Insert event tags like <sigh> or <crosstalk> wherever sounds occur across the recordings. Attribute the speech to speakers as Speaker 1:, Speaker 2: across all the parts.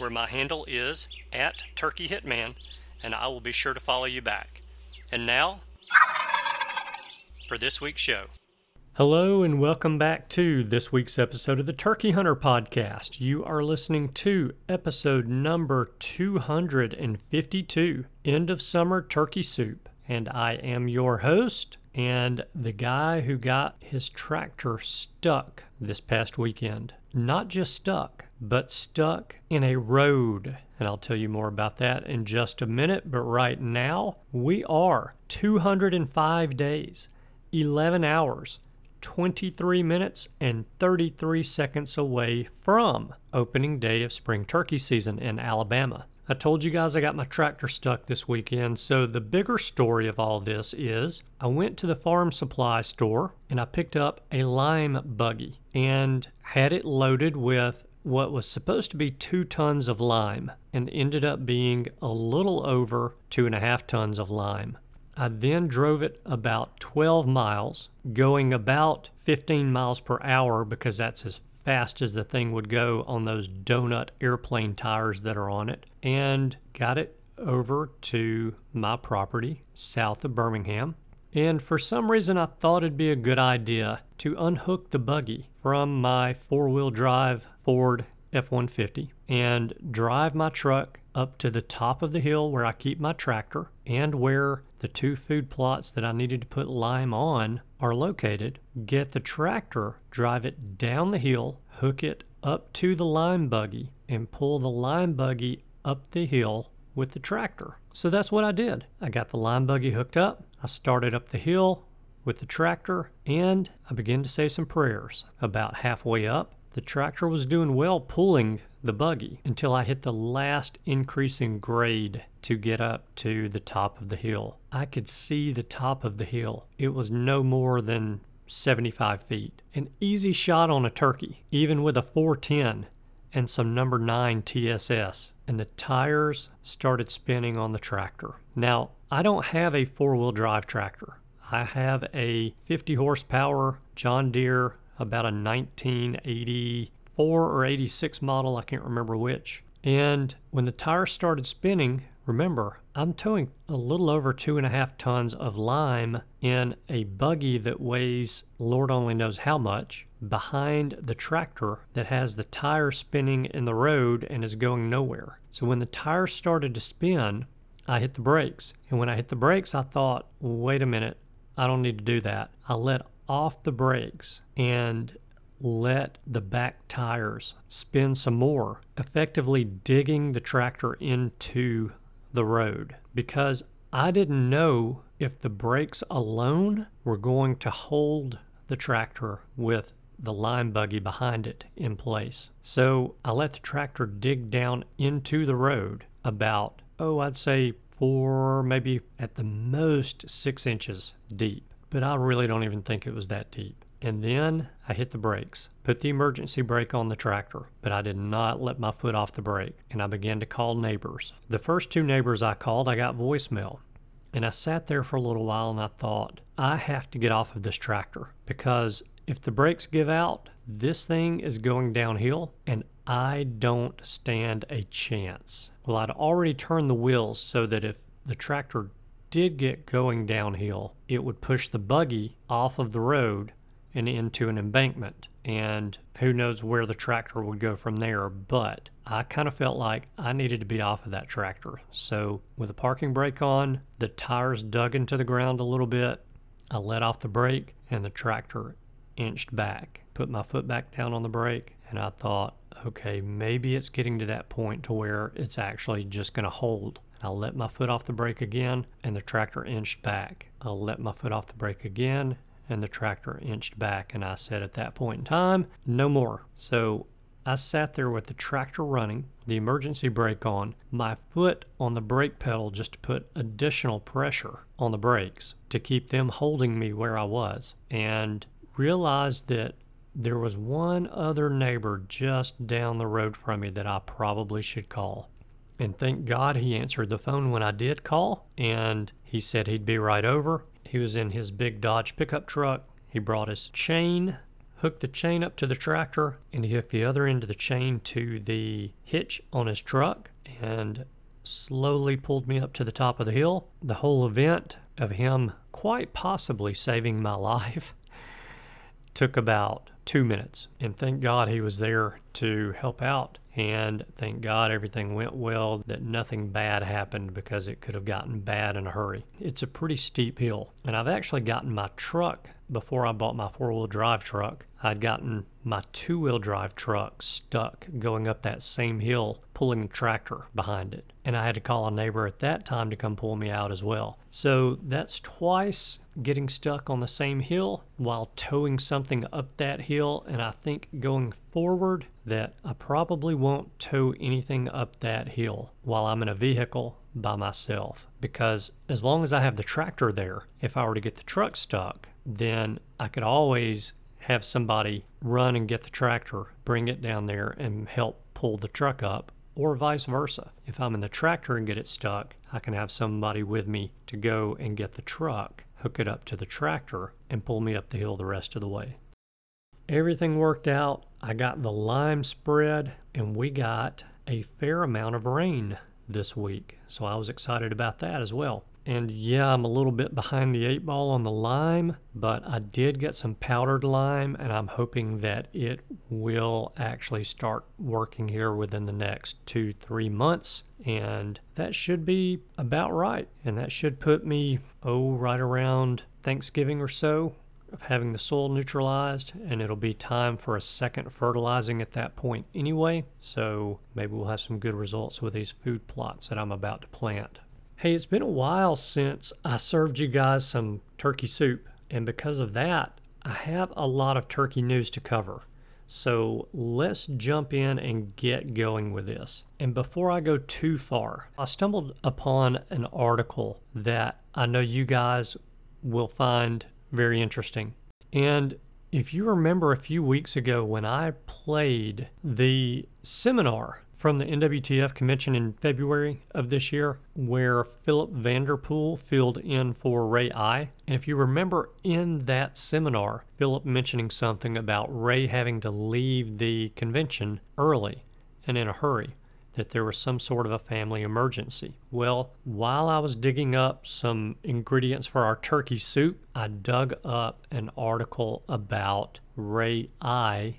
Speaker 1: where my handle is at Turkey Hitman, and I will be sure to follow you back. And now, for this week's show. Hello, and welcome back to this week's episode of the Turkey Hunter Podcast. You are listening to episode number 252 End of Summer Turkey Soup. And I am your host, and the guy who got his tractor stuck this past weekend. Not just stuck, but stuck in a road. And I'll tell you more about that in just a minute. But right now, we are 205 days, 11 hours, 23 minutes, and 33 seconds away from opening day of spring turkey season in Alabama. I told you guys I got my tractor stuck this weekend, so the bigger story of all this is I went to the farm supply store and I picked up a lime buggy and had it loaded with what was supposed to be two tons of lime and ended up being a little over two and a half tons of lime. I then drove it about 12 miles, going about 15 miles per hour because that's as fast as the thing would go on those donut airplane tires that are on it, and got it over to my property south of Birmingham. And for some reason, I thought it'd be a good idea to unhook the buggy from my four wheel drive Ford F 150 and drive my truck up to the top of the hill where I keep my tractor and where the two food plots that I needed to put lime on are located. Get the tractor, drive it down the hill, hook it up to the lime buggy, and pull the lime buggy up the hill with the tractor. So that's what I did. I got the lime buggy hooked up, I started up the hill with the tractor, and I began to say some prayers. About halfway up, the tractor was doing well pulling the buggy until I hit the last increasing grade to get up to the top of the hill. I could see the top of the hill. It was no more than 75 feet. An easy shot on a turkey, even with a 410 and some number 9 TSS, and the tires started spinning on the tractor. Now, I don't have a four wheel drive tractor. I have a 50 horsepower John Deere about a 1984 or 86 model, I can't remember which. And when the tire started spinning, remember, I'm towing a little over two and a half tons of lime in a buggy that weighs Lord only knows how much behind the tractor that has the tire spinning in the road and is going nowhere. So when the tire started to spin, I hit the brakes. And when I hit the brakes, I thought, wait a minute, I don't need to do that. I let off the brakes and let the back tires spin some more, effectively digging the tractor into the road because I didn't know if the brakes alone were going to hold the tractor with the lime buggy behind it in place. So I let the tractor dig down into the road about, oh, I'd say four, maybe at the most six inches deep but I really don't even think it was that deep. And then I hit the brakes, put the emergency brake on the tractor, but I did not let my foot off the brake, and I began to call neighbors. The first two neighbors I called, I got voicemail. And I sat there for a little while and I thought, I have to get off of this tractor because if the brakes give out, this thing is going downhill and I don't stand a chance. Well, I'd already turned the wheels so that if the tractor did get going downhill, it would push the buggy off of the road and into an embankment. And who knows where the tractor would go from there. But I kind of felt like I needed to be off of that tractor. So, with the parking brake on, the tires dug into the ground a little bit, I let off the brake, and the tractor inched back. Put my foot back down on the brake, and I thought, okay, maybe it's getting to that point to where it's actually just going to hold. I'll let my foot off the brake again, and the tractor inched back. I'll let my foot off the brake again, and the tractor inched back. And I said at that point in time, no more. So I sat there with the tractor running, the emergency brake on, my foot on the brake pedal just to put additional pressure on the brakes to keep them holding me where I was, and realized that there was one other neighbor just down the road from me that I probably should call. And thank God he answered the phone when I did call, and he said he'd be right over. He was in his big Dodge pickup truck. He brought his chain, hooked the chain up to the tractor, and he hooked the other end of the chain to the hitch on his truck and slowly pulled me up to the top of the hill. The whole event of him quite possibly saving my <laughs> life took about two minutes. And thank God he was there to help out. And thank God everything went well, that nothing bad happened because it could have gotten bad in a hurry. It's a pretty steep hill. And I've actually gotten my truck before I bought my four wheel drive truck. I'd gotten my two wheel drive truck stuck going up that same hill, pulling a tractor behind it. And I had to call a neighbor at that time to come pull me out as well. So that's twice getting stuck on the same hill while towing something up that hill. And I think going forward that I probably won't tow anything up that hill while I'm in a vehicle by myself because as long as I have the tractor there, if I were to get the truck stuck, then I could always have somebody run and get the tractor, bring it down there, and help pull the truck up, or vice versa. If I'm in the tractor and get it stuck, I can have somebody with me to go and get the truck, hook it up to the tractor, and pull me up the hill the rest of the way. Everything worked out. I got the lime spread, and we got a fair amount of rain this week. So I was excited about that as well. And yeah, I'm a little bit behind the eight ball on the lime, but I did get some powdered lime, and I'm hoping that it will actually start working here within the next two, three months. And that should be about right. And that should put me, oh, right around Thanksgiving or so of having the soil neutralized, and it'll be time for a second fertilizing at that point anyway. So maybe we'll have some good results with these food plots that I'm about to plant. Hey, it's been a while since I served you guys some turkey soup, and because of that, I have a lot of turkey news to cover. So let's jump in and get going with this. And before I go too far, I stumbled upon an article that I know you guys will find very interesting. And if you remember a few weeks ago when I played the seminar from the NWTF convention in February of this year, where Philip Vanderpool filled in for Ray Eye. And if you remember in that seminar, Philip mentioning something about Ray having to leave the convention early and in a hurry that there was some sort of a family emergency. Well, while I was digging up some ingredients for our turkey soup, I dug up an article about Ray Eye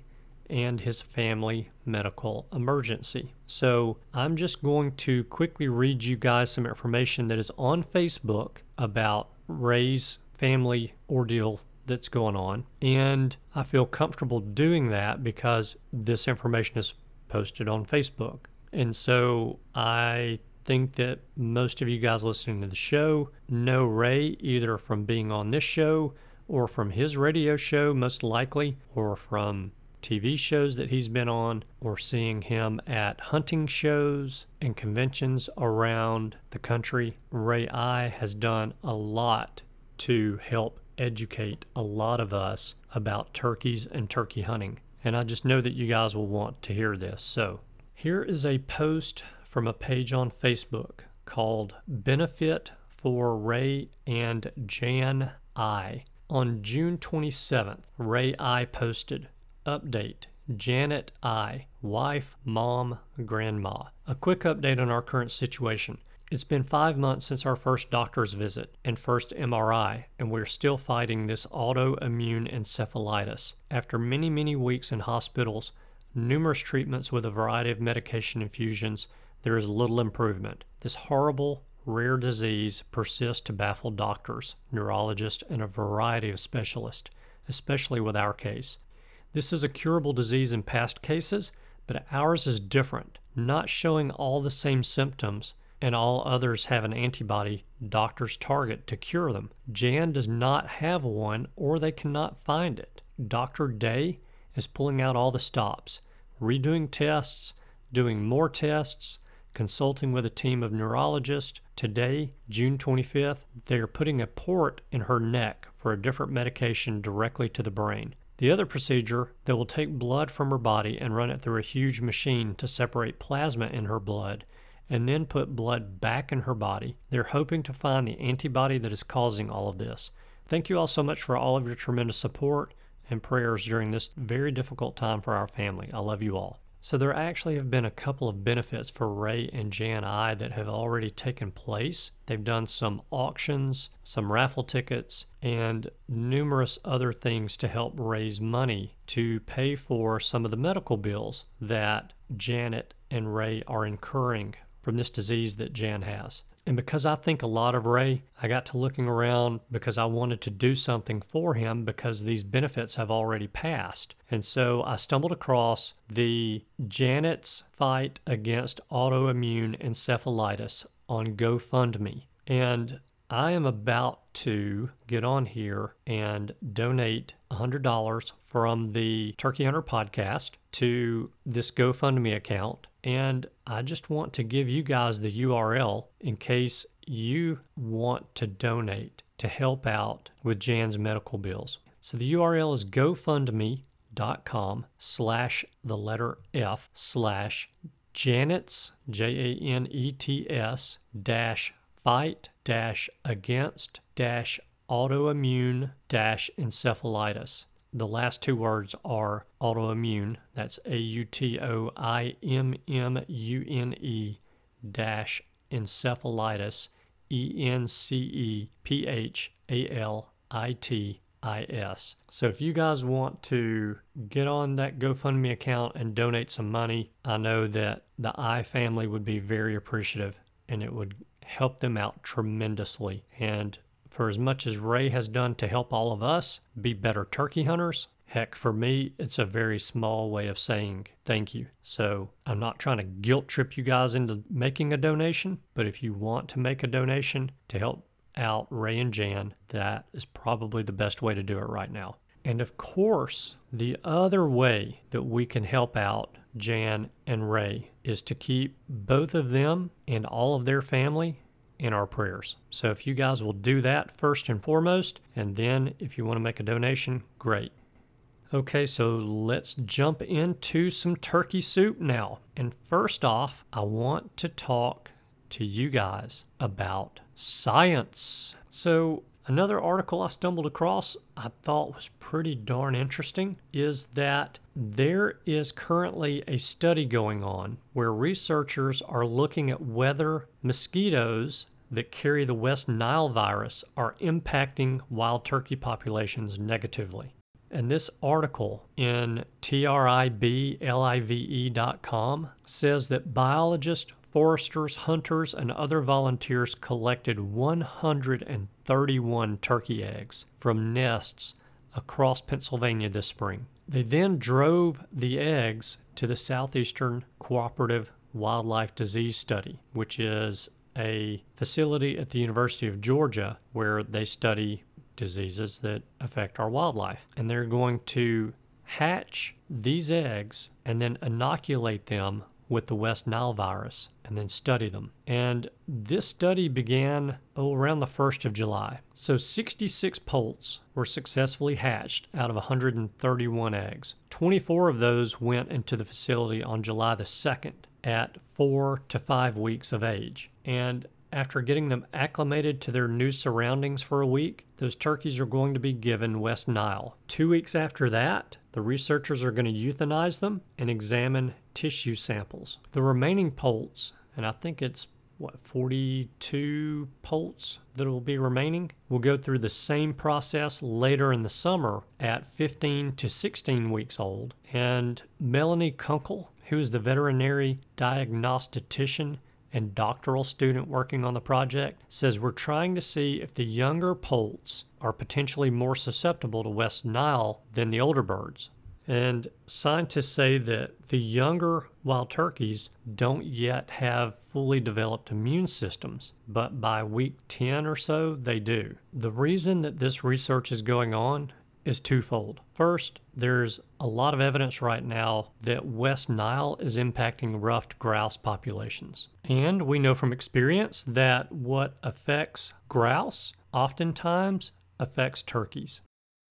Speaker 1: and his family medical emergency. So I'm just going to quickly read you guys some information that is on Facebook about Ray's family ordeal that's going on. And I feel comfortable doing that because this information is posted on Facebook. And so I think that most of you guys listening to the show know Ray either from being on this show or from his radio show, most likely, or from TV shows that he's been on or seeing him at hunting shows and conventions around the country. Ray Eye has done a lot to help educate a lot of us about turkeys and turkey hunting. And I just know that you guys will want to hear this. So, here is a post from a page on Facebook called Benefit for Ray and Jan Eye. On June 27th, Ray Eye posted Update Janet Eye, wife, mom, grandma. A quick update on our current situation. It's been five months since our first doctor's visit and first MRI, and we're still fighting this autoimmune encephalitis. After many, many weeks in hospitals, numerous treatments with a variety of medication infusions, there is little improvement. This horrible, rare disease persists to baffle doctors, neurologists, and a variety of specialists, especially with our case. This is a curable disease in past cases, but ours is different, not showing all the same symptoms, and all others have an antibody doctors target to cure them. Jan does not have one, or they cannot find it. Dr. Day is pulling out all the stops, redoing tests, doing more tests, consulting with a team of neurologists. Today, June 25th, they are putting a port in her neck for a different medication directly to the brain. The other procedure, they will take blood from her body and run it through a huge machine to separate plasma in her blood and then put blood back in her body. They're hoping to find the antibody that is causing all of this. Thank you all so much for all of your tremendous support and prayers during this very difficult time for our family. I love you all. So there actually have been a couple of benefits for Ray and Jan Eye that have already taken place. They've done some auctions, some raffle tickets, and numerous other things to help raise money to pay for some of the medical bills that Janet and Ray are incurring from this disease that Jan has. And because I think a lot of Ray, I got to looking around because I wanted to do something for him because these benefits have already passed. And so I stumbled across the Janet's Fight Against Autoimmune Encephalitis on GoFundMe. And I am about to get on here and donate $100 from the Turkey Hunter podcast to this GoFundMe account and I just want to give you guys the URL in case you want to donate to help out with Jan's medical bills. So the URL is gofundme.com slash the letter F slash Janet's J A N E T S dash fight dash against dash autoimmune dash encephalitis. The last two words are autoimmune. That's A U T O I M M U N E dash encephalitis. E N C E P H A L I T I S. So if you guys want to get on that GoFundMe account and donate some money, I know that the Eye family would be very appreciative and it would help them out tremendously. And for as much as Ray has done to help all of us be better turkey hunters, heck, for me, it's a very small way of saying thank you. So I'm not trying to guilt trip you guys into making a donation, but if you want to make a donation to help out Ray and Jan, that is probably the best way to do it right now. And of course, the other way that we can help out Jan and Ray is to keep both of them and all of their family in our prayers. So if you guys will do that first and foremost, and then if you want to make a donation, great. Okay, so let's jump into some turkey soup now. And first off, I want to talk to you guys about science. So, another article I stumbled across I thought was pretty darn interesting is that there is currently a study going on where researchers are looking at whether mosquitoes that carry the West Nile virus are impacting wild turkey populations negatively. And this article in triblive.com says that biologists, foresters, hunters, and other volunteers collected 131 turkey eggs from nests across Pennsylvania this spring. They then drove the eggs to the Southeastern Cooperative Wildlife Disease Study, which is a facility at the University of Georgia where they study diseases that affect our wildlife. And they're going to hatch these eggs and then inoculate them with the West Nile virus and then study them. And this study began oh, around the 1st of July. So 66 poults were successfully hatched out of 131 eggs. 24 of those went into the facility on July the 2nd at 4 to 5 weeks of age. And after getting them acclimated to their new surroundings for a week, those turkeys are going to be given West Nile. Two weeks after that, the researchers are going to euthanize them and examine tissue samples. The remaining poults, and I think it's what 42 poults that will be remaining. We'll go through the same process later in the summer at 15 to 16 weeks old. And Melanie Kunkel, who is the veterinary diagnostician and doctoral student working on the project, says we're trying to see if the younger poults are potentially more susceptible to West Nile than the older birds. And scientists say that the younger wild turkeys don't yet have fully developed immune systems, but by week 10 or so, they do. The reason that this research is going on is twofold. First, there's a lot of evidence right now that West Nile is impacting ruffed grouse populations. And we know from experience that what affects grouse oftentimes affects turkeys.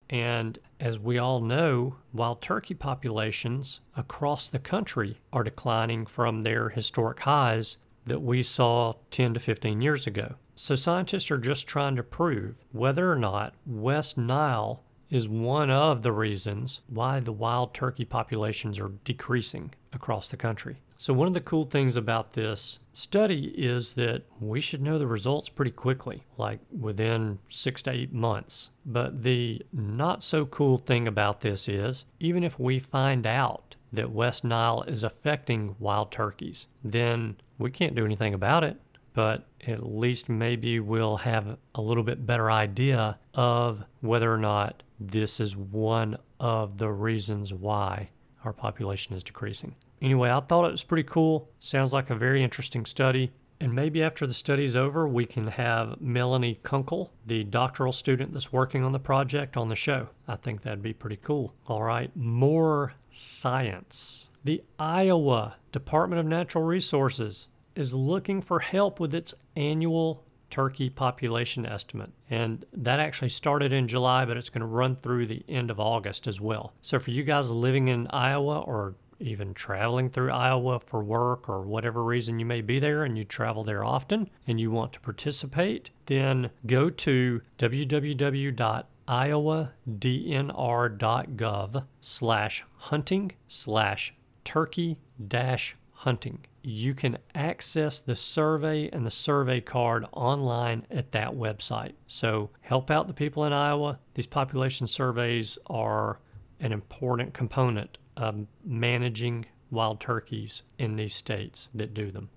Speaker 1: And as we all know, wild turkey populations across the country are declining from their historic highs that we saw 10 to 15 years ago. So scientists are just trying to prove whether or not West Nile is one of the reasons why the wild turkey populations are decreasing across the country. So, one of the cool things about this study is that we should know the results pretty quickly, like within six to eight months. But the not so cool thing about this is even if we find out that West Nile is affecting wild turkeys, then we can't do anything about it but at least maybe we'll have a little bit better idea of whether or not this is one of the reasons why our population is decreasing. Anyway, I thought it was pretty cool. Sounds like a very interesting study. And maybe after the study's over, we can have Melanie Kunkel, the doctoral student that's working on the project, on the show. I think that'd be pretty cool. All right, more science. The Iowa Department of Natural Resources is looking for help with its annual turkey population estimate. And that actually started in July, but it's going to run through the end of August as well. So for you guys living in Iowa or even traveling through Iowa for work or whatever reason you may be there and you travel there often and you want to participate, then go to www.iowadnr.gov slash hunting slash turkey dash hunting. You can access the survey and the survey card online at that website. So help out the people in Iowa. These population surveys are an important component of managing wild turkeys in these states that do them.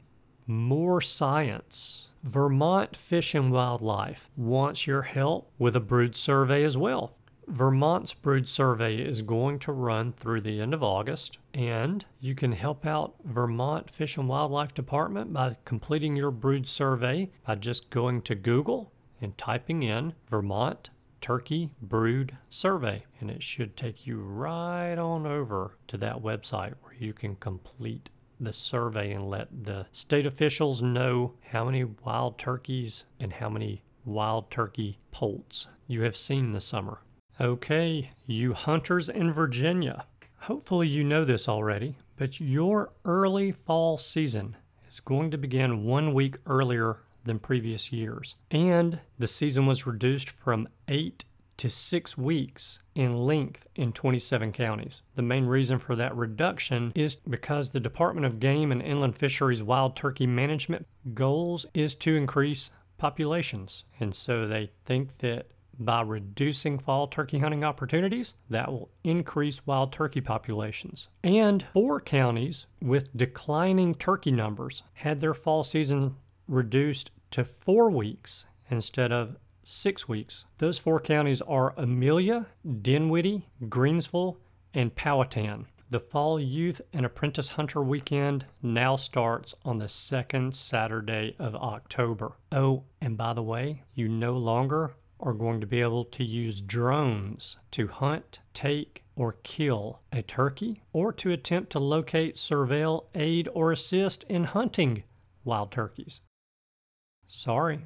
Speaker 1: More science. Vermont Fish and Wildlife wants your help with a brood survey as well. Vermont's brood survey is going to run through the end of August, and you can help out Vermont Fish and Wildlife Department by completing your brood survey by just going to Google and typing in Vermont Turkey Brood Survey, and it should take you right on over to that website where you can complete the survey and let the state officials know how many wild turkeys and how many wild turkey poults you have seen this summer. Okay, you hunters in Virginia. Hopefully, you know this already, but your early fall season is going to begin one week earlier than previous years. And the season was reduced from eight to six weeks in length in 27 counties. The main reason for that reduction is because the Department of Game and Inland Fisheries wild turkey management goals is to increase populations. And so they think that by reducing fall turkey hunting opportunities, that will increase wild turkey populations. And four counties with declining turkey numbers had their fall season reduced to four weeks instead of six weeks. Those four counties are Amelia, Dinwiddie, Greensville, and Powhatan. The Fall Youth and Apprentice Hunter Weekend now starts on the second Saturday of October. Oh, and by the way, you no longer are going to be able to use drones to hunt, take, or kill a turkey, or to attempt to locate, surveil, aid, or assist in hunting wild turkeys. Sorry.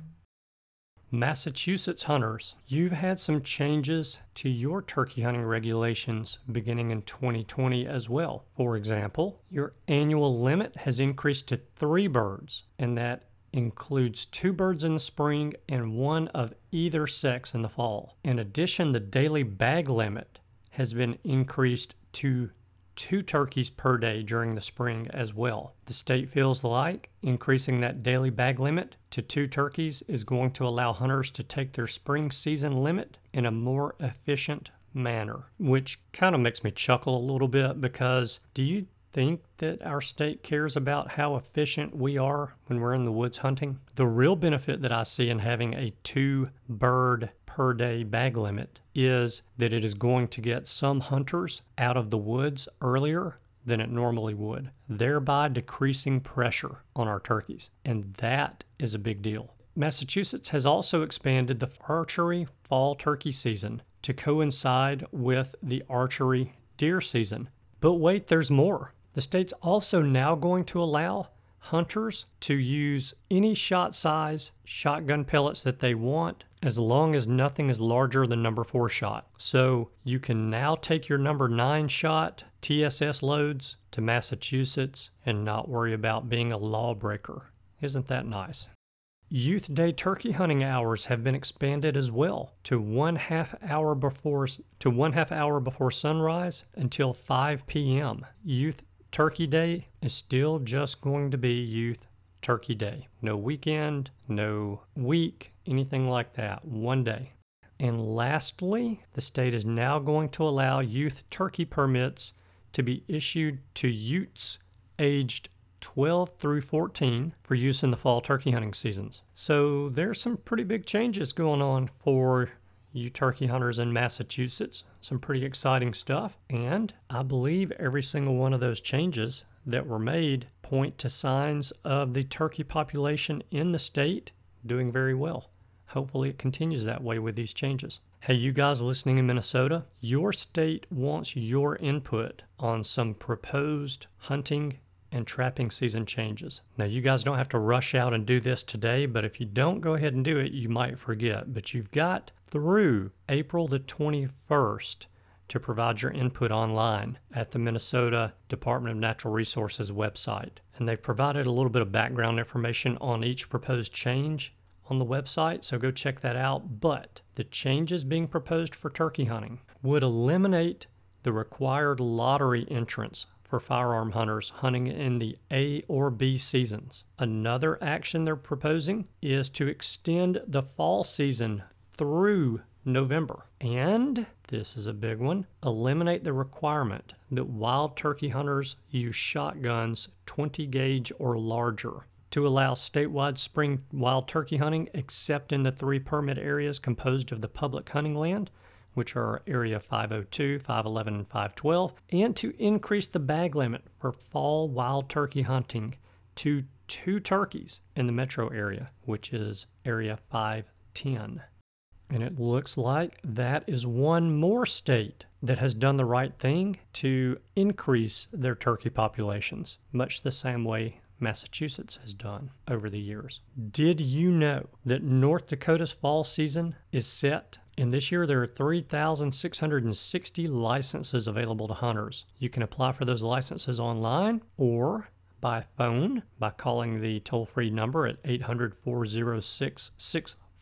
Speaker 1: Massachusetts hunters, you've had some changes to your turkey hunting regulations beginning in 2020 as well. For example, your annual limit has increased to three birds, and that includes two birds in the spring and one of either sex in the fall. In addition, the daily bag limit has been increased to two turkeys per day during the spring as well. The state feels like increasing that daily bag limit to two turkeys is going to allow hunters to take their spring season limit in a more efficient manner, which kind of makes me chuckle a little bit because do you think that our state cares about how efficient we are when we're in the woods hunting? The real benefit that I see in having a two bird per day bag limit is that it is going to get some hunters out of the woods earlier than it normally would, thereby decreasing pressure on our turkeys. And that is a big deal. Massachusetts has also expanded the archery fall turkey season to coincide with the archery deer season. But wait, there's more. The state's also now going to allow hunters to use any shot size shotgun pellets that they want as long as nothing is larger than number 4 shot. So you can now take your number 9 shot TSS loads to Massachusetts and not worry about being a lawbreaker. Isn't that nice? Youth Day turkey hunting hours have been expanded as well to one half hour before to one half hour before sunrise until 5 p.m. Youth Turkey Day is still just going to be Youth Turkey Day. No weekend, no week, anything like that. One day. And lastly, the state is now going to allow youth turkey permits to be issued to Utes aged 12 through 14 for use in the fall turkey hunting seasons. So there's some pretty big changes going on for you turkey hunters in Massachusetts. Some pretty exciting stuff. And I believe every single one of those changes that were made point to signs of the turkey population in the state doing very well. Hopefully, it continues that way with these changes. Hey, you guys listening in Minnesota, your state wants your input on some proposed hunting and trapping season changes. Now, you guys don't have to rush out and do this today, but if you don't go ahead and do it, you might forget. But you've got through April the 21st to provide your input online at the Minnesota Department of Natural Resources website. And they've provided a little bit of background information on each proposed change on the website, so go check that out. But the changes being proposed for turkey hunting would eliminate the required lottery entrance for firearm hunters hunting in the A or B seasons. Another action they're proposing is to extend the fall season through November. And this is a big one eliminate the requirement that wild turkey hunters use shotguns 20 gauge or larger to allow statewide spring wild turkey hunting except in the three permit areas composed of the public hunting land which are Area 502, 511, and 512, and to increase the bag limit for fall wild turkey hunting to two turkeys in the metro area, which is Area 510. And it looks like that is one more state that has done the right thing to increase their turkey populations, much the same way Massachusetts has done over the years. Did you know that North Dakota's fall season is set? And this year there are 3,660 licenses available to hunters. You can apply for those licenses online or by phone by calling the toll free number at 800 406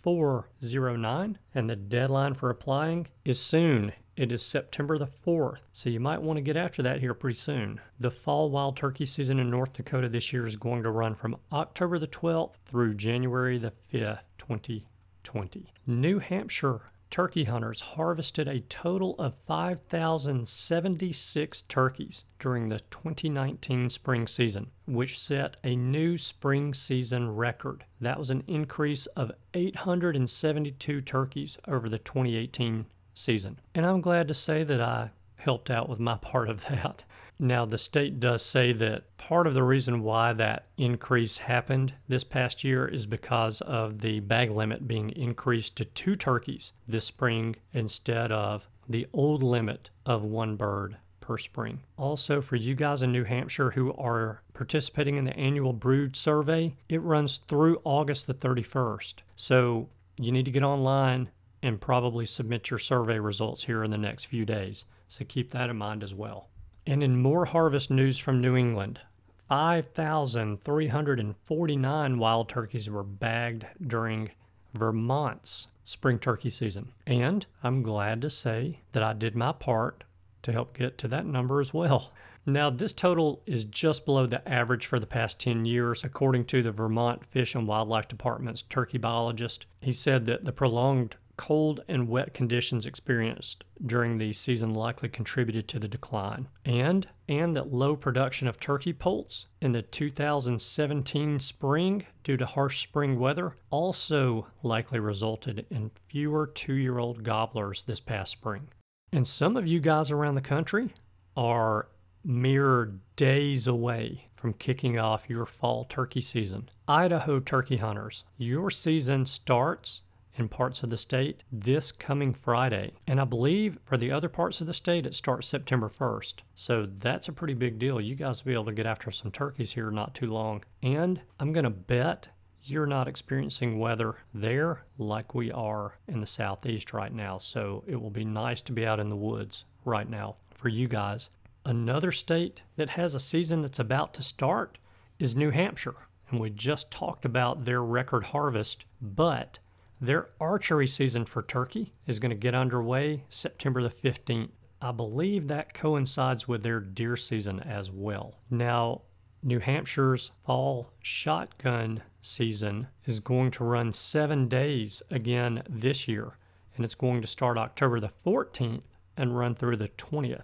Speaker 1: 409, and the deadline for applying is soon. It is September the 4th, so you might want to get after that here pretty soon. The fall wild turkey season in North Dakota this year is going to run from October the 12th through January the 5th, 2020. New Hampshire turkey hunters harvested a total of 5,076 turkeys during the 2019 spring season, which set a new spring season record. That was an increase of 872 turkeys over the 2018 season. And I'm glad to say that I helped out with my part of that. Now, the state does say that part of the reason why that increase happened this past year is because of the bag limit being increased to two turkeys this spring instead of the old limit of one bird per spring. Also, for you guys in New Hampshire who are participating in the annual brood survey, it runs through August the 31st. So you need to get online and probably submit your survey results here in the next few days. So keep that in mind as well. And in more harvest news from New England, 5,349 wild turkeys were bagged during Vermont's spring turkey season. And I'm glad to say that I did my part to help get to that number as well. Now, this total is just below the average for the past 10 years, according to the Vermont Fish and Wildlife Department's turkey biologist. He said that the prolonged cold and wet conditions experienced during the season likely contributed to the decline, and and that low production of turkey poults in the 2017 spring due to harsh spring weather also likely resulted in fewer 2-year-old gobblers this past spring. And some of you guys around the country are mere days away from kicking off your fall turkey season. Idaho turkey hunters, your season starts in parts of the state this coming Friday. And I believe for the other parts of the state, it starts September 1st. So that's a pretty big deal. You guys will be able to get after some turkeys here not too long. And I'm going to bet you're not experiencing weather there like we are in the southeast right now. So it will be nice to be out in the woods right now for you guys. Another state that has a season that's about to start is New Hampshire. And we just talked about their record harvest, but their archery season for turkey is going to get underway September the 15th. I believe that coincides with their deer season as well. Now, New Hampshire's fall shotgun season is going to run seven days again this year, and it's going to start October the 14th and run through the 20th.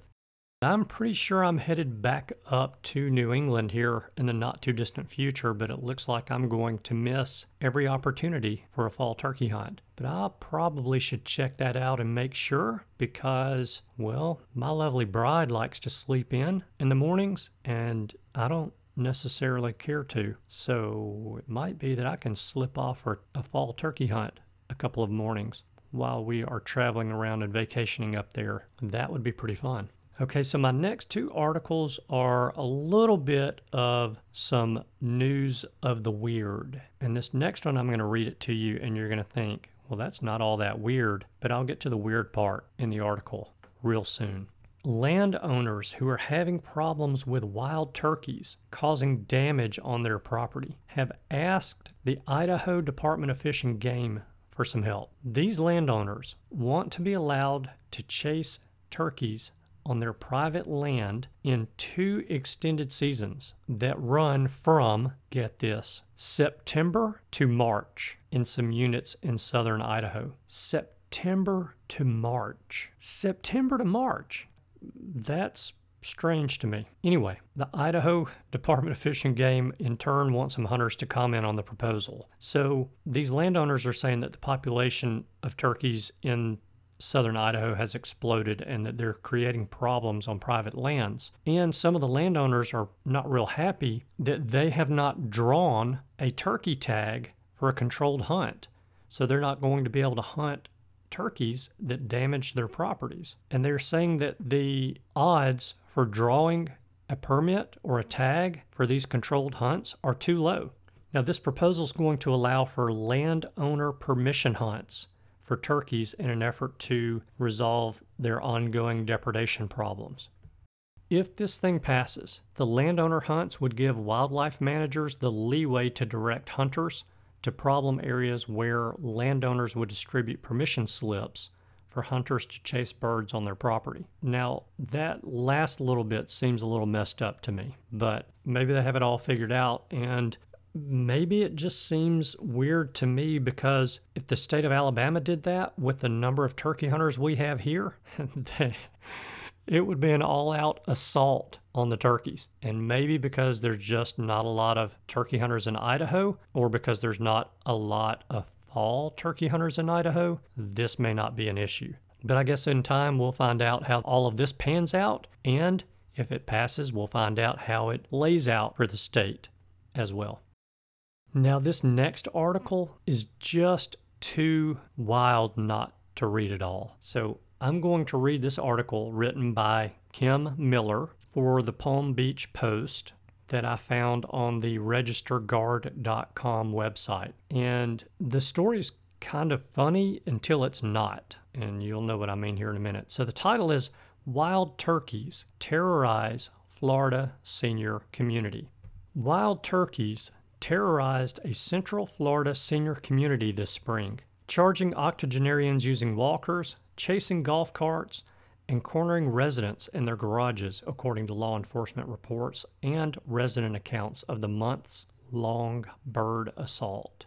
Speaker 1: I'm pretty sure I'm headed back up to New England here in the not too distant future, but it looks like I'm going to miss every opportunity for a fall turkey hunt. But I probably should check that out and make sure because, well, my lovely bride likes to sleep in in the mornings, and I don't necessarily care to. So it might be that I can slip off for a fall turkey hunt a couple of mornings while we are traveling around and vacationing up there. That would be pretty fun. Okay, so my next two articles are a little bit of some news of the weird. And this next one, I'm going to read it to you, and you're going to think, well, that's not all that weird. But I'll get to the weird part in the article real soon. Landowners who are having problems with wild turkeys causing damage on their property have asked the Idaho Department of Fish and Game for some help. These landowners want to be allowed to chase turkeys on their private land in two extended seasons that run from, get this, September to March in some units in southern Idaho. September to March. September to March. That's strange to me. Anyway, the Idaho Department of Fish and Game in turn wants some hunters to comment on the proposal. So these landowners are saying that the population of turkeys in southern Idaho has exploded and that they're creating problems on private lands. And some of the landowners are not real happy that they have not drawn a turkey tag for a controlled hunt. So they're not going to be able to hunt turkeys that damage their properties. And they're saying that the odds for drawing a permit or a tag for these controlled hunts are too low. Now, this proposal is going to allow for landowner permission hunts for turkeys in an effort to resolve their ongoing depredation problems. If this thing passes, the landowner hunts would give wildlife managers the leeway to direct hunters to problem areas where landowners would distribute permission slips for hunters to chase birds on their property. Now, that last little bit seems a little messed up to me, but maybe they have it all figured out and maybe it just seems weird to me because if the state of Alabama did that with the number of turkey hunters we have here, <laughs> it would be an all out assault on the turkeys. And maybe because there's just not a lot of turkey hunters in Idaho, or because there's not a lot of fall turkey hunters in Idaho, this may not be an issue. But I guess in time we'll find out how all of this pans out, and if it passes, we'll find out how it lays out for the state as well. Now, this next article is just too wild not to read it all. So I'm going to read this article written by Kim Miller for the Palm Beach Post that I found on the registerguard.com website. And the story is kind of funny until it's not. And you'll know what I mean here in a minute. So the title is Wild Turkeys Terrorize Florida Senior Community. Wild turkeys terrorized a Central Florida senior community this spring, charging octogenarians using walkers, chasing golf carts, and cornering residents in their garages, according to law enforcement reports and resident accounts of the months long bird assault.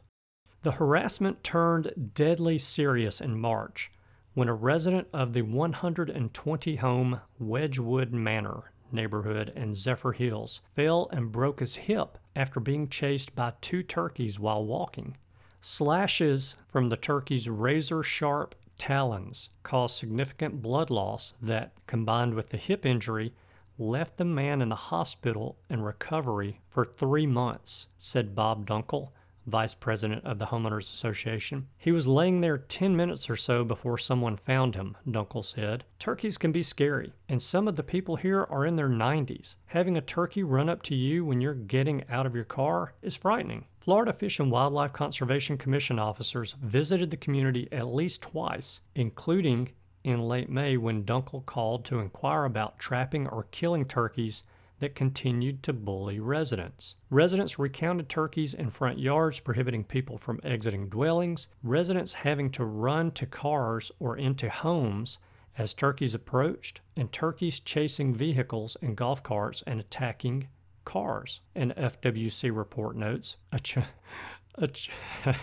Speaker 1: The harassment turned deadly serious in March when a resident of the 120 home Wedgewood Manor neighborhood in Zephyrhills fell and broke his hip after being chased by two turkeys while walking. Slashes from the turkey's razor sharp talons caused significant blood loss that, combined with the hip injury, left the man in the hospital in recovery for three months, said Bob Dunkel, vice president of the Homeowners Association. He was laying there 10 minutes or so before someone found him, Dunkel said. Turkeys can be scary, and some of the people here are in their 90s. Having a turkey run up to you when you're getting out of your car is frightening. Florida Fish and Wildlife Conservation Commission officers visited the community at least twice, including in late May when Dunkel called to inquire about trapping or killing turkeys that continued to bully residents. Residents recounted turkeys in front yards prohibiting people from exiting dwellings, residents having to run to cars or into homes as turkeys approached, and turkeys chasing vehicles and golf carts and attacking cars. An FWC report notes a, ch- <laughs> a, ch- <laughs>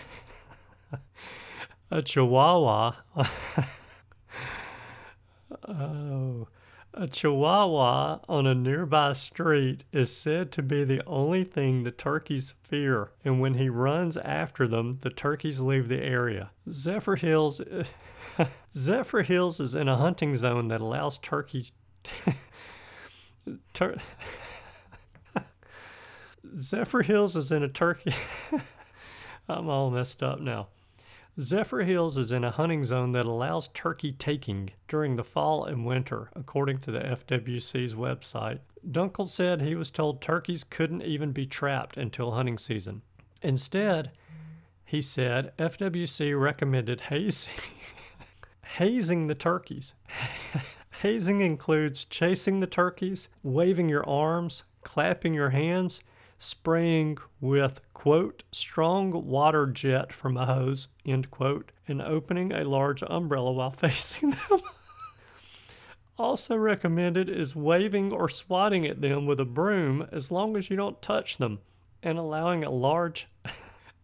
Speaker 1: a chihuahua. <laughs> oh a chihuahua on a nearby street is said to be the only thing the turkeys fear, and when he runs after them, the turkeys leave the area. Zephyrhills, <laughs> Zephyrhills is in a hunting zone that allows turkeys <laughs> tur- <laughs> Zephyrhills is in a turkey I'm all messed up now. Zephyrhills is in a hunting zone that allows turkey taking during the fall and winter, according to the FWC's website. Dunkel said he was told turkeys couldn't even be trapped until hunting season. Instead, he said FWC recommended hazing, <laughs> hazing the turkeys. <laughs> hazing includes chasing the turkeys, waving your arms, clapping your hands, spraying with, quote, strong water jet from a hose, end quote, and opening a large umbrella while <laughs> facing them. also recommended is waving or swatting at them with a broom as long as you don't touch them, and allowing a large <laughs>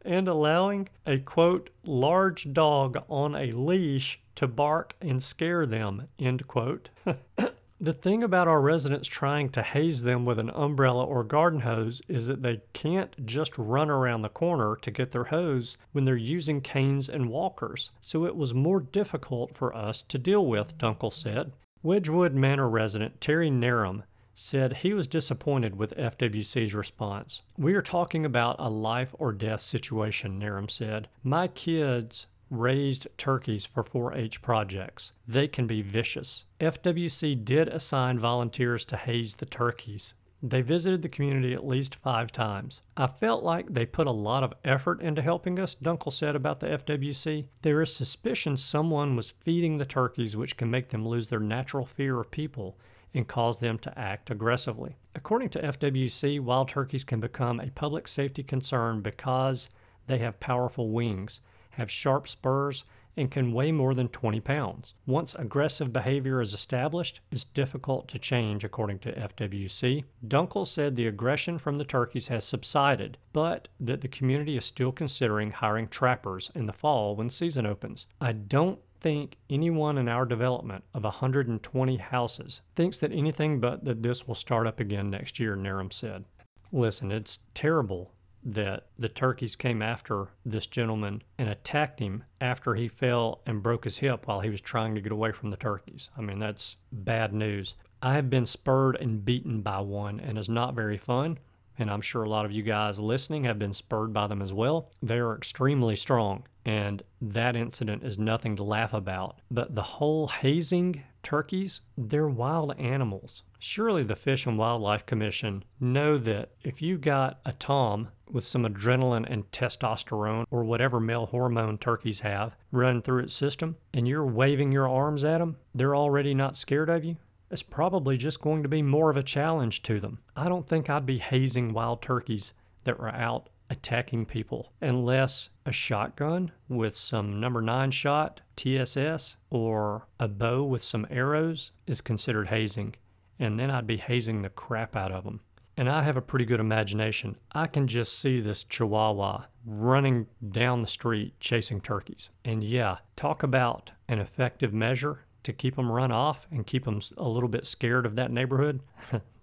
Speaker 1: and allowing a quote large dog on a leash to bark and scare them, end quote. <laughs> The thing about our residents trying to haze them with an umbrella or garden hose is that they can't just run around the corner to get their hose when they're using canes and walkers, so it was more difficult for us to deal with, Dunkel said. Wedgewood Manor resident Terry Narum said he was disappointed with FWC's response. We are talking about a life or death situation, Narum said. My kids raised turkeys for 4 H projects. They can be vicious. FWC did assign volunteers to haze the turkeys. They visited the community at least five times. I felt like they put a lot of effort into helping us, Dunkel said about the FWC. There is suspicion someone was feeding the turkeys, which can make them lose their natural fear of people and cause them to act aggressively. According to FWC, wild turkeys can become a public safety concern because they have powerful wings have sharp spurs, and can weigh more than 20 pounds. Once aggressive behavior is established, it's difficult to change, according to FWC. Dunkel said the aggression from the turkeys has subsided, but that the community is still considering hiring trappers in the fall when season opens. I don't think anyone in our development of 120 houses thinks that anything but that this will start up again next year, Narum said. Listen, it's terrible that the turkeys came after this gentleman and attacked him after he fell and broke his hip while he was trying to get away from the turkeys. I mean, that's bad news. I have been spurred and beaten by one, and it's not very fun. And I'm sure a lot of you guys listening have been spurred by them as well. They are extremely strong, and that incident is nothing to laugh about. But the whole hazing turkeys, they're wild animals. Surely the Fish and Wildlife Commission know that if you've got a tom with some adrenaline and testosterone or whatever male hormone turkeys have running through its system and you're waving your arms at them, they're already not scared of you. It's probably just going to be more of a challenge to them. I don't think I'd be hazing wild turkeys that were out attacking people unless a shotgun with some number 9 shot TSS or a bow with some arrows is considered hazing. And then I'd be hazing the crap out of them. And I have a pretty good imagination. I can just see this chihuahua running down the street chasing turkeys. And yeah, talk about an effective measure to keep them run off and keep them a little bit scared of that neighborhood.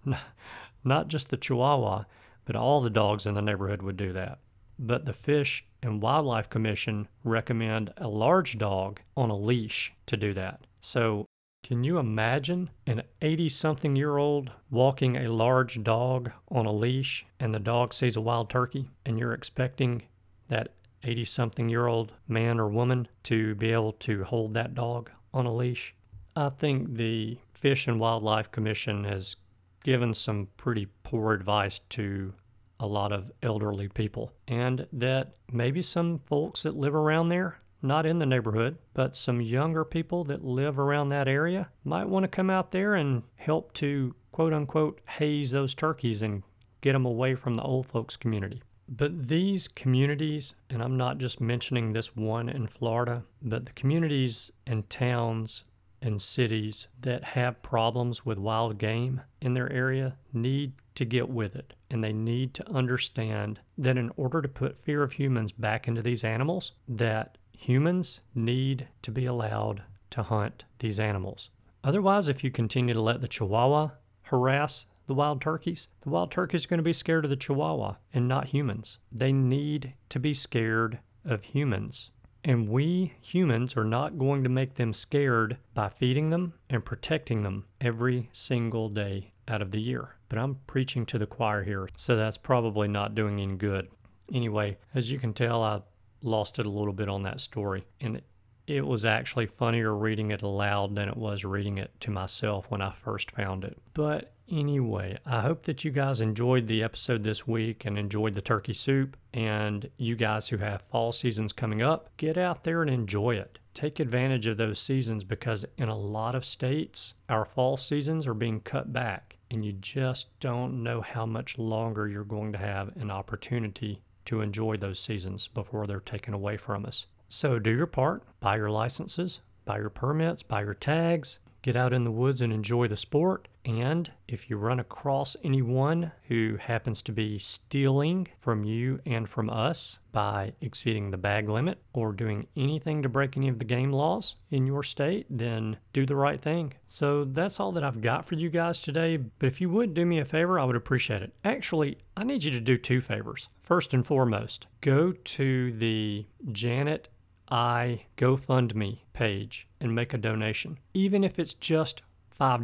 Speaker 1: <laughs> Not just the chihuahua, but all the dogs in the neighborhood would do that. But the Fish and Wildlife Commission recommend a large dog on a leash to do that. So, can you imagine an 80 something year old walking a large dog on a leash and the dog sees a wild turkey and you're expecting that 80 something year old man or woman to be able to hold that dog on a leash? I think the Fish and Wildlife Commission has given some pretty poor advice to a lot of elderly people, and that maybe some folks that live around there, not in the neighborhood, but some younger people that live around that area might want to come out there and help to quote unquote haze those turkeys and get them away from the old folks community. But these communities, and I'm not just mentioning this one in Florida, but the communities and towns and cities that have problems with wild game in their area need to get with it. And they need to understand that in order to put fear of humans back into these animals, that humans need to be allowed to hunt these animals. Otherwise, if you continue to let the chihuahua harass the wild turkeys, the wild turkeys are going to be scared of the chihuahua and not humans. They need to be scared of humans. And we humans are not going to make them scared by feeding them and protecting them every single day out of the year. But I'm preaching to the choir here, so that's probably not doing any good. Anyway, as you can tell, I lost it a little bit on that story. And it was actually funnier reading it aloud than it was reading it to myself when I first found it. But Anyway, I hope that you guys enjoyed the episode this week and enjoyed the turkey soup. And you guys who have fall seasons coming up, get out there and enjoy it. Take advantage of those seasons because in a lot of states, our fall seasons are being cut back, and you just don't know how much longer you're going to have an opportunity to enjoy those seasons before they're taken away from us. So do your part, buy your licenses, buy your permits, buy your tags, get out in the woods and enjoy the sport. And if you run across anyone who happens to be stealing from you and from us by exceeding the bag limit or doing anything to break any of the game laws in your state, then do the right thing. So that's all that I've got for you guys today. But if you would do me a favor, I would appreciate it. Actually, I need you to do two favors. First and foremost, go to the Janet Eye GoFundMe page and make a donation, even if it's just $5,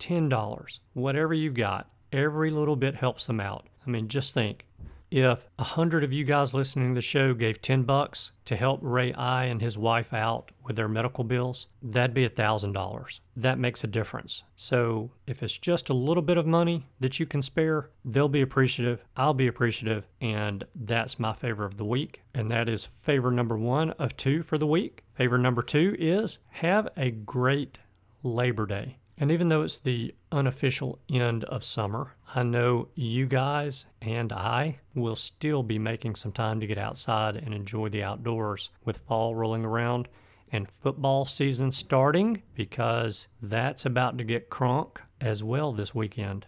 Speaker 1: $10, whatever you've got. Every little bit helps them out. I mean, just think if a hundred of you guys listening to the show gave ten bucks to help Ray Eye and his wife out with their medical bills, that'd be a thousand dollars. That makes a difference. So if it's just a little bit of money that you can spare, they'll be appreciative. I'll be appreciative, and that's my favor of the week. And that is favor number one of two for the week. Favor number two is have a great Labor Day. And even though it's the unofficial end of summer, I know you guys and I will still be making some time to get outside and enjoy the outdoors with fall rolling around and football season starting because that's about to get crunk as well this weekend.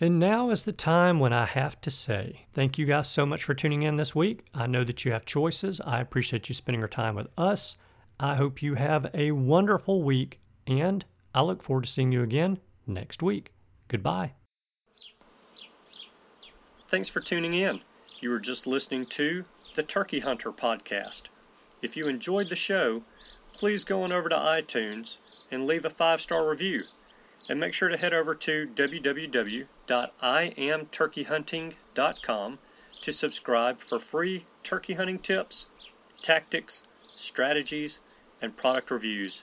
Speaker 1: And now is the time when I have to say thank you guys so much for tuning in this week. I know that you have choices. I appreciate you spending your time with us. I hope you have a wonderful week and I look forward to seeing you again next week. Goodbye. Thanks for tuning in. You were just listening to the Turkey Hunter podcast. If you enjoyed the show, please go on over to iTunes and leave a five star review. And make sure to head over to www.iamturkeyhunting.com to subscribe for free turkey hunting tips, tactics, strategies, and product reviews